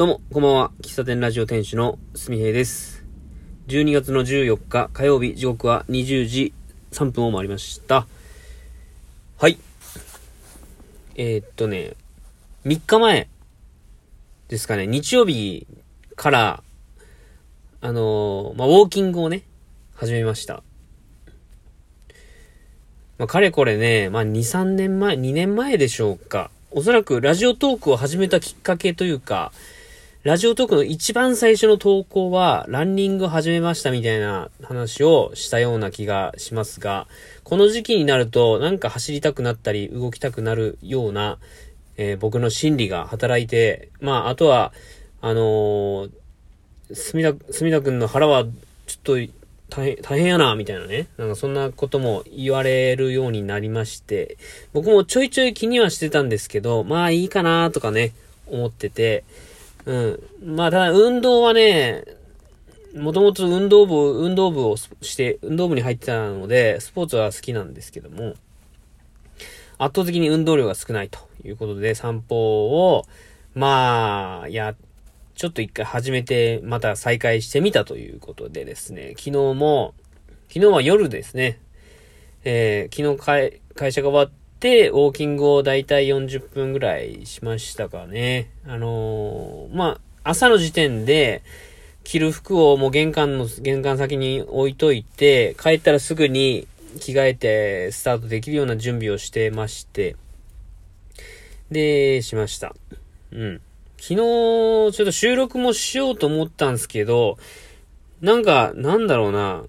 どうも、こんばんは。喫茶店ラジオ店主のすみへいです。12月の14日火曜日、時刻は20時3分を回りました。はい。えー、っとね、3日前ですかね、日曜日から、あのーまあ、ウォーキングをね、始めました。まあ、かれこれね、まあ、2、3年前、2年前でしょうか。おそらくラジオトークを始めたきっかけというか、ラジオトークの一番最初の投稿は、ランニング始めましたみたいな話をしたような気がしますが、この時期になると、なんか走りたくなったり、動きたくなるような、えー僕の心理が働いて、まあ、あとは、あのー、すみだ、すみだくんの腹は、ちょっと、大変、大変やな、みたいなね。なんかそんなことも言われるようになりまして、僕もちょいちょい気にはしてたんですけど、まあいいかな、とかね、思ってて、うん。まあ、ただ、運動はね、もともと運動部、運動部をして、運動部に入ってたので、スポーツは好きなんですけども、圧倒的に運動量が少ないということで、散歩を、まあ、や、ちょっと一回始めて、また再開してみたということでですね、昨日も、昨日は夜ですね、えー昨日会、会社が終わって、ウォーキングをだいたい40分ぐらいしましたかね。あのーまあ、朝の時点で、着る服をもう玄関の、玄関先に置いといて、帰ったらすぐに着替えてスタートできるような準備をしてまして、で、しました。うん。昨日、ちょっと収録もしようと思ったんですけど、なんか、なんだろうな。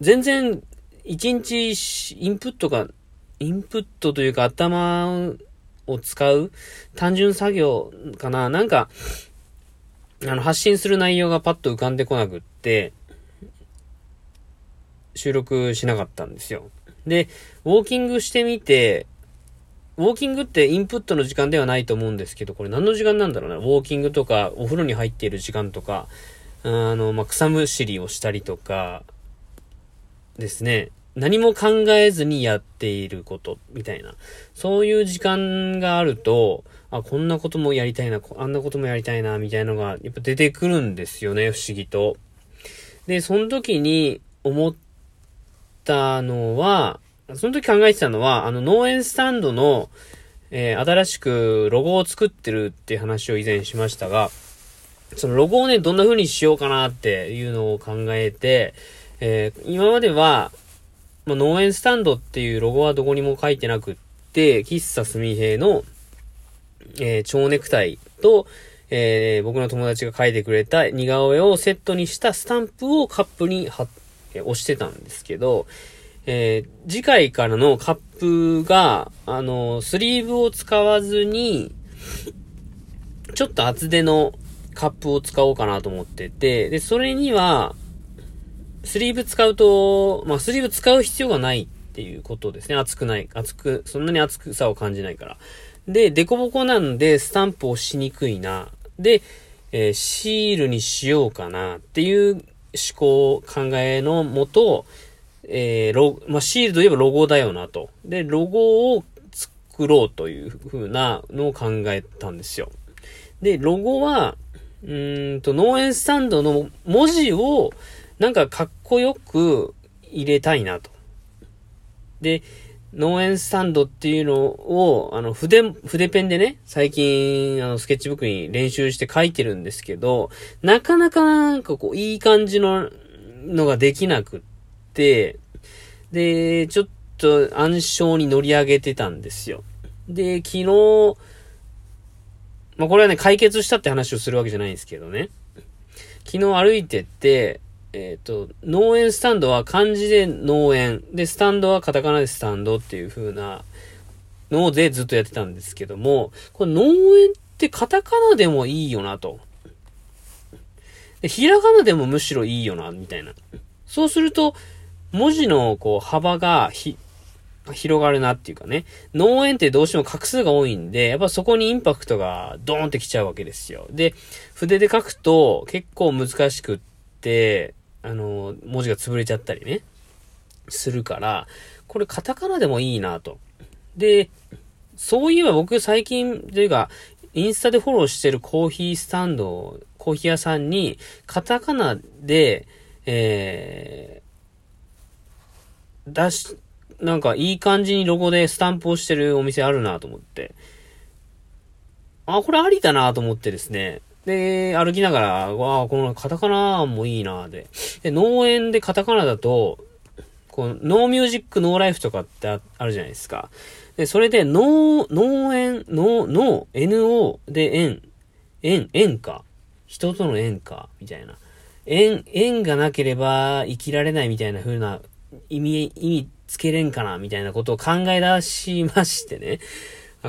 全然、一日インプットが、インプットというか頭を使う単純作業かな。なんか、あの、発信する内容がパッと浮かんでこなくって、収録しなかったんですよ。で、ウォーキングしてみて、ウォーキングってインプットの時間ではないと思うんですけど、これ何の時間なんだろうな。ウォーキングとか、お風呂に入っている時間とか、あの、まあ、草むしりをしたりとか、ですね。何も考えずにやっていること、みたいな。そういう時間があると、あ、こんなこともやりたいな、あんなこともやりたいな、みたいなのが、やっぱ出てくるんですよね、不思議と。で、その時に思ったのは、その時考えてたのは、あの、農園スタンドの、えー新しくロゴを作ってるっていう話を以前しましたが、そのロゴをね、どんな風にしようかなっていうのを考えて、えー今までは、まあ、農園スタンドっていうロゴはどこにも書いてなくって、喫茶すみへいの、えー蝶ネクタイと、えー僕の友達が書いてくれた似顔絵をセットにしたスタンプをカップに貼っえ押してたんですけど、えー次回からのカップが、あの、スリーブを使わずに、ちょっと厚手のカップを使おうかなと思ってて、で、それには、スリーブ使うと、まあ、スリーブ使う必要がないっていうことですね。熱くない。熱く、そんなに熱くさを感じないから。で、デコボコなんで、スタンプをしにくいな。で、えーシールにしようかなっていう思考、考えのもと、えーロまあ、シールといえばロゴだよなと。で、ロゴを作ろうという風なのを考えたんですよ。で、ロゴは、うんと、農園スタンドの文字を、なんかかっこよく入れたいなと。で、農園スタンドっていうのを、あの、筆、筆ペンでね、最近、あの、スケッチブックに練習して書いてるんですけど、なかなかなんかこう、いい感じの、のができなくって、で、ちょっと暗礁に乗り上げてたんですよ。で、昨日、まあ、これはね、解決したって話をするわけじゃないんですけどね。昨日歩いてって、えっ、と、農園スタンドは漢字で農園、で、スタンドはカタカナでスタンドっていう風なのでずっとやってたんですけども、これ農園ってカタカナでもいいよなと。で、ひらがなでもむしろいいよな、みたいな。そうすると、文字のこう幅がひ、広がるなっていうかね。農園ってどうしても画数が多いんで、やっぱそこにインパクトがドーンってきちゃうわけですよ。で、筆で書くと結構難しくって、あの、文字が潰れちゃったりね、するから、これカタカナでもいいなと。で、そういえば僕最近、というか、インスタでフォローしてるコーヒースタンド、コーヒー屋さんに、カタカナで、えー、出し、なんかいい感じにロゴでスタンプをしてるお店あるなと思って。あ、これありだなと思ってですね。で、歩きながら、わあ、このカタカナもいいなで。で、農園でカタカナだと、この、ノーミュージックノーライフとかってあるじゃないですか。で、それで、農、農園、農、農、NO で縁、縁、縁か。人との縁か。みたいな。縁、縁がなければ生きられないみたいな風な意味、意味つけれんかなみたいなことを考え出しましてね。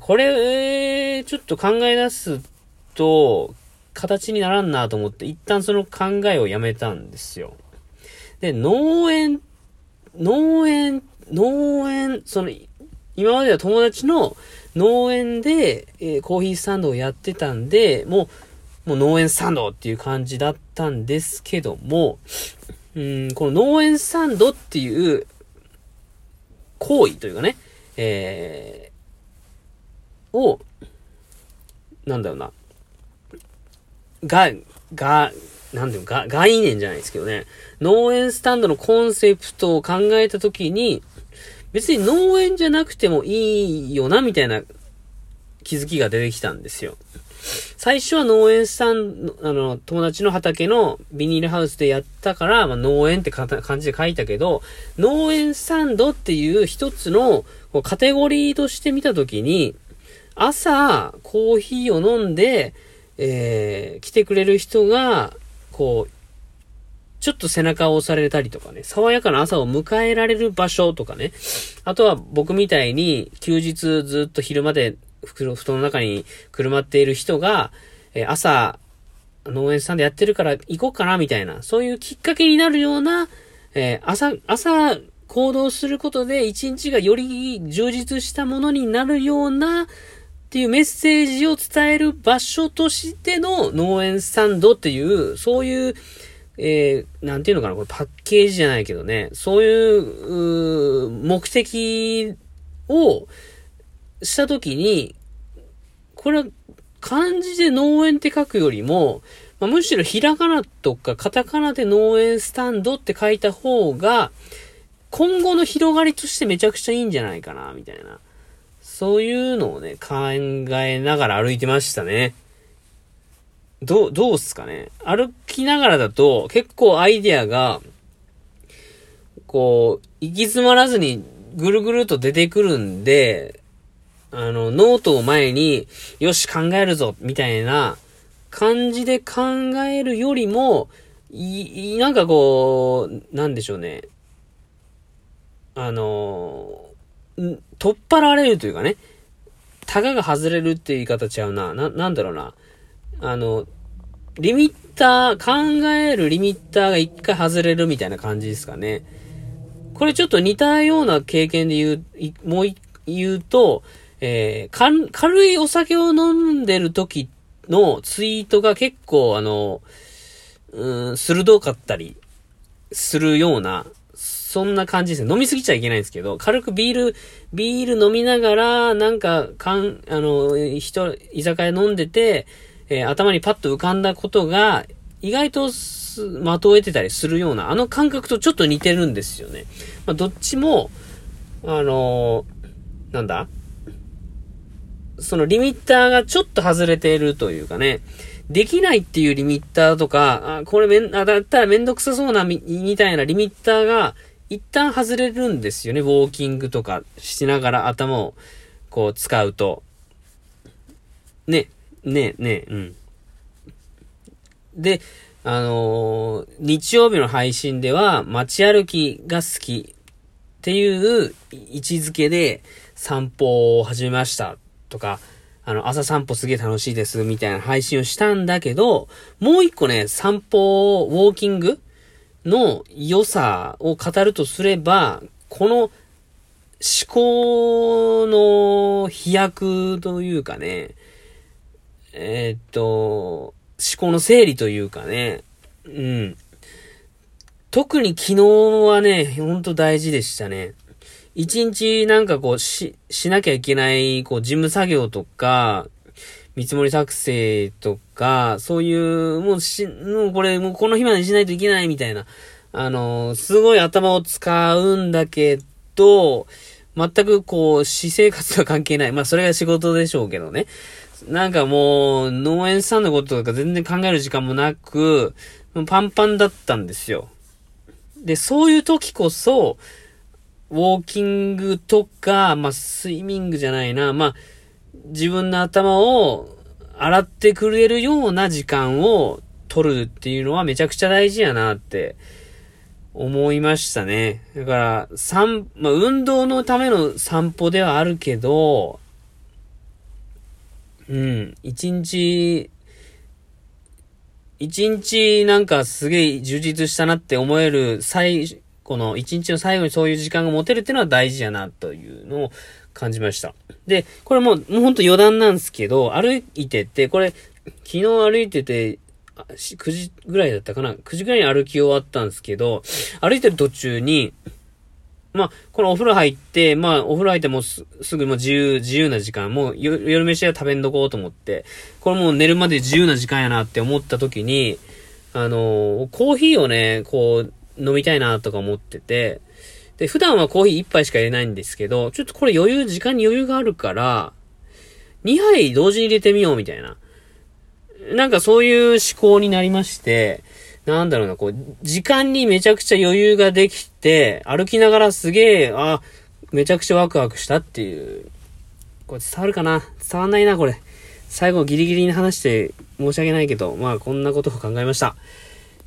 これ、えーちょっと考え出すと、形にならんなと思って、一旦その考えをやめたんですよ。で、農園、農園、農園、その、今までは友達の農園で、えー、コーヒースタンドをやってたんで、もう、もう農園スタンドっていう感じだったんですけども、うん、この農園スタンドっていう行為というかね、えー、を、なんだろうな、が、が、なんていうか、概念じゃないですけどね。農園スタンドのコンセプトを考えたときに、別に農園じゃなくてもいいよな、みたいな気づきが出てきたんですよ。最初は農園スタンド、あの、友達の畑のビニールハウスでやったから、まあ、農園って感じで書いたけど、農園スタンドっていう一つのこうカテゴリーとして見たときに、朝、コーヒーを飲んで、えー、来てくれる人が、こう、ちょっと背中を押されたりとかね、爽やかな朝を迎えられる場所とかね、あとは僕みたいに休日ずっと昼まで布団の中にくるまっている人が、えー、朝、農園さんでやってるから行こうかなみたいな、そういうきっかけになるような、えー、朝、朝行動することで一日がより充実したものになるような、っていうメッセージを伝える場所としての農園スタンドっていう、そういう、えー、なんていうのかな、これパッケージじゃないけどね、そういう、う目的をしたときに、これは漢字で農園って書くよりも、まあ、むしろひらがなとかカタカナで農園スタンドって書いた方が、今後の広がりとしてめちゃくちゃいいんじゃないかな、みたいな。そういうのをね、考えながら歩いてましたね。どう、どうっすかね歩きながらだと結構アイデアが、こう、行き詰まらずにぐるぐると出てくるんで、あの、ノートを前に、よし考えるぞ、みたいな感じで考えるよりも、い、なんかこう、なんでしょうね。あの取っ払われるというかね、タガが外れるって言い方ちゃうな。な、なんだろうな。あの、リミッター、考えるリミッターが一回外れるみたいな感じですかね。これちょっと似たような経験で言う、もう言うと、えー、軽いお酒を飲んでる時のツイートが結構あの、うん、鋭かったりするような、そんな感じですね。飲みすぎちゃいけないんですけど、軽くビール、ビール飲みながら、なんか、かん、あの、人、居酒屋飲んでて、えー、頭にパッと浮かんだことが、意外と的を得てたりするような、あの感覚とちょっと似てるんですよね。まあ、どっちも、あのー、なんだ？そのリミッターがちょっと外れているというかね、できないっていうリミッターとか、あ、これめん、あ、だったらめんどくさそうなみ、みたいなリミッターが、一旦外れるんですよね。ウォーキングとかしながら頭をこう使うと。ね、ね、ね、うん。で、あのー、日曜日の配信では街歩きが好きっていう位置づけで散歩を始めましたとか、あの、朝散歩すげえ楽しいですみたいな配信をしたんだけど、もう一個ね、散歩、ウォーキングの良さを語るとすれば、この思考の飛躍というかね、えー、っと、思考の整理というかね、うん。特に昨日はね、ほんと大事でしたね。一日なんかこうし、しなきゃいけない、こう、事務作業とか、見積もり作成とか、そういう、もうし、もうこれ、もうこの日までにしないといけないみたいな、あの、すごい頭を使うんだけど、全くこう、私生活とは関係ない。まあ、それが仕事でしょうけどね。なんかもう、農園さんのこととか全然考える時間もなく、パンパンだったんですよ。で、そういう時こそ、ウォーキングとか、まあ、スイミングじゃないな、まあ、自分の頭を洗ってくれるような時間を取るっていうのはめちゃくちゃ大事やなって思いましたね。だから、散、まあ、運動のための散歩ではあるけど、うん、一日、一日なんかすげえ充実したなって思える最、この一日の最後にそういう時間が持てるっていうのは大事やなというのを感じました。で、これもう、もうほんと余談なんですけど、歩いてて、これ、昨日歩いてて、9時ぐらいだったかな ?9 時ぐらいに歩き終わったんですけど、歩いてる途中に、まあ、このお風呂入って、まあ、お風呂入ってもすすぐもう自由、自由な時間、もう夜飯は食べんどこうと思って、これもう寝るまで自由な時間やなって思った時に、あのー、コーヒーをね、こう、飲みたいなとか思ってて、で、普段はコーヒー1杯しか入れないんですけど、ちょっとこれ余裕、時間に余裕があるから、2杯同時に入れてみようみたいな。なんかそういう思考になりまして、なんだろうな、こう、時間にめちゃくちゃ余裕ができて、歩きながらすげえ、あ、めちゃくちゃワクワクしたっていう。これ伝わるかな？伝わんないな、これ。最後ギリギリに話して申し訳ないけど、まあこんなことを考えました。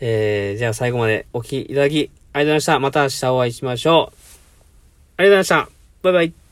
えー、じゃあ最後までお聴きいただき、ありがとうございました。また明日お会いしましょう。ありがとうございました。バイバイ。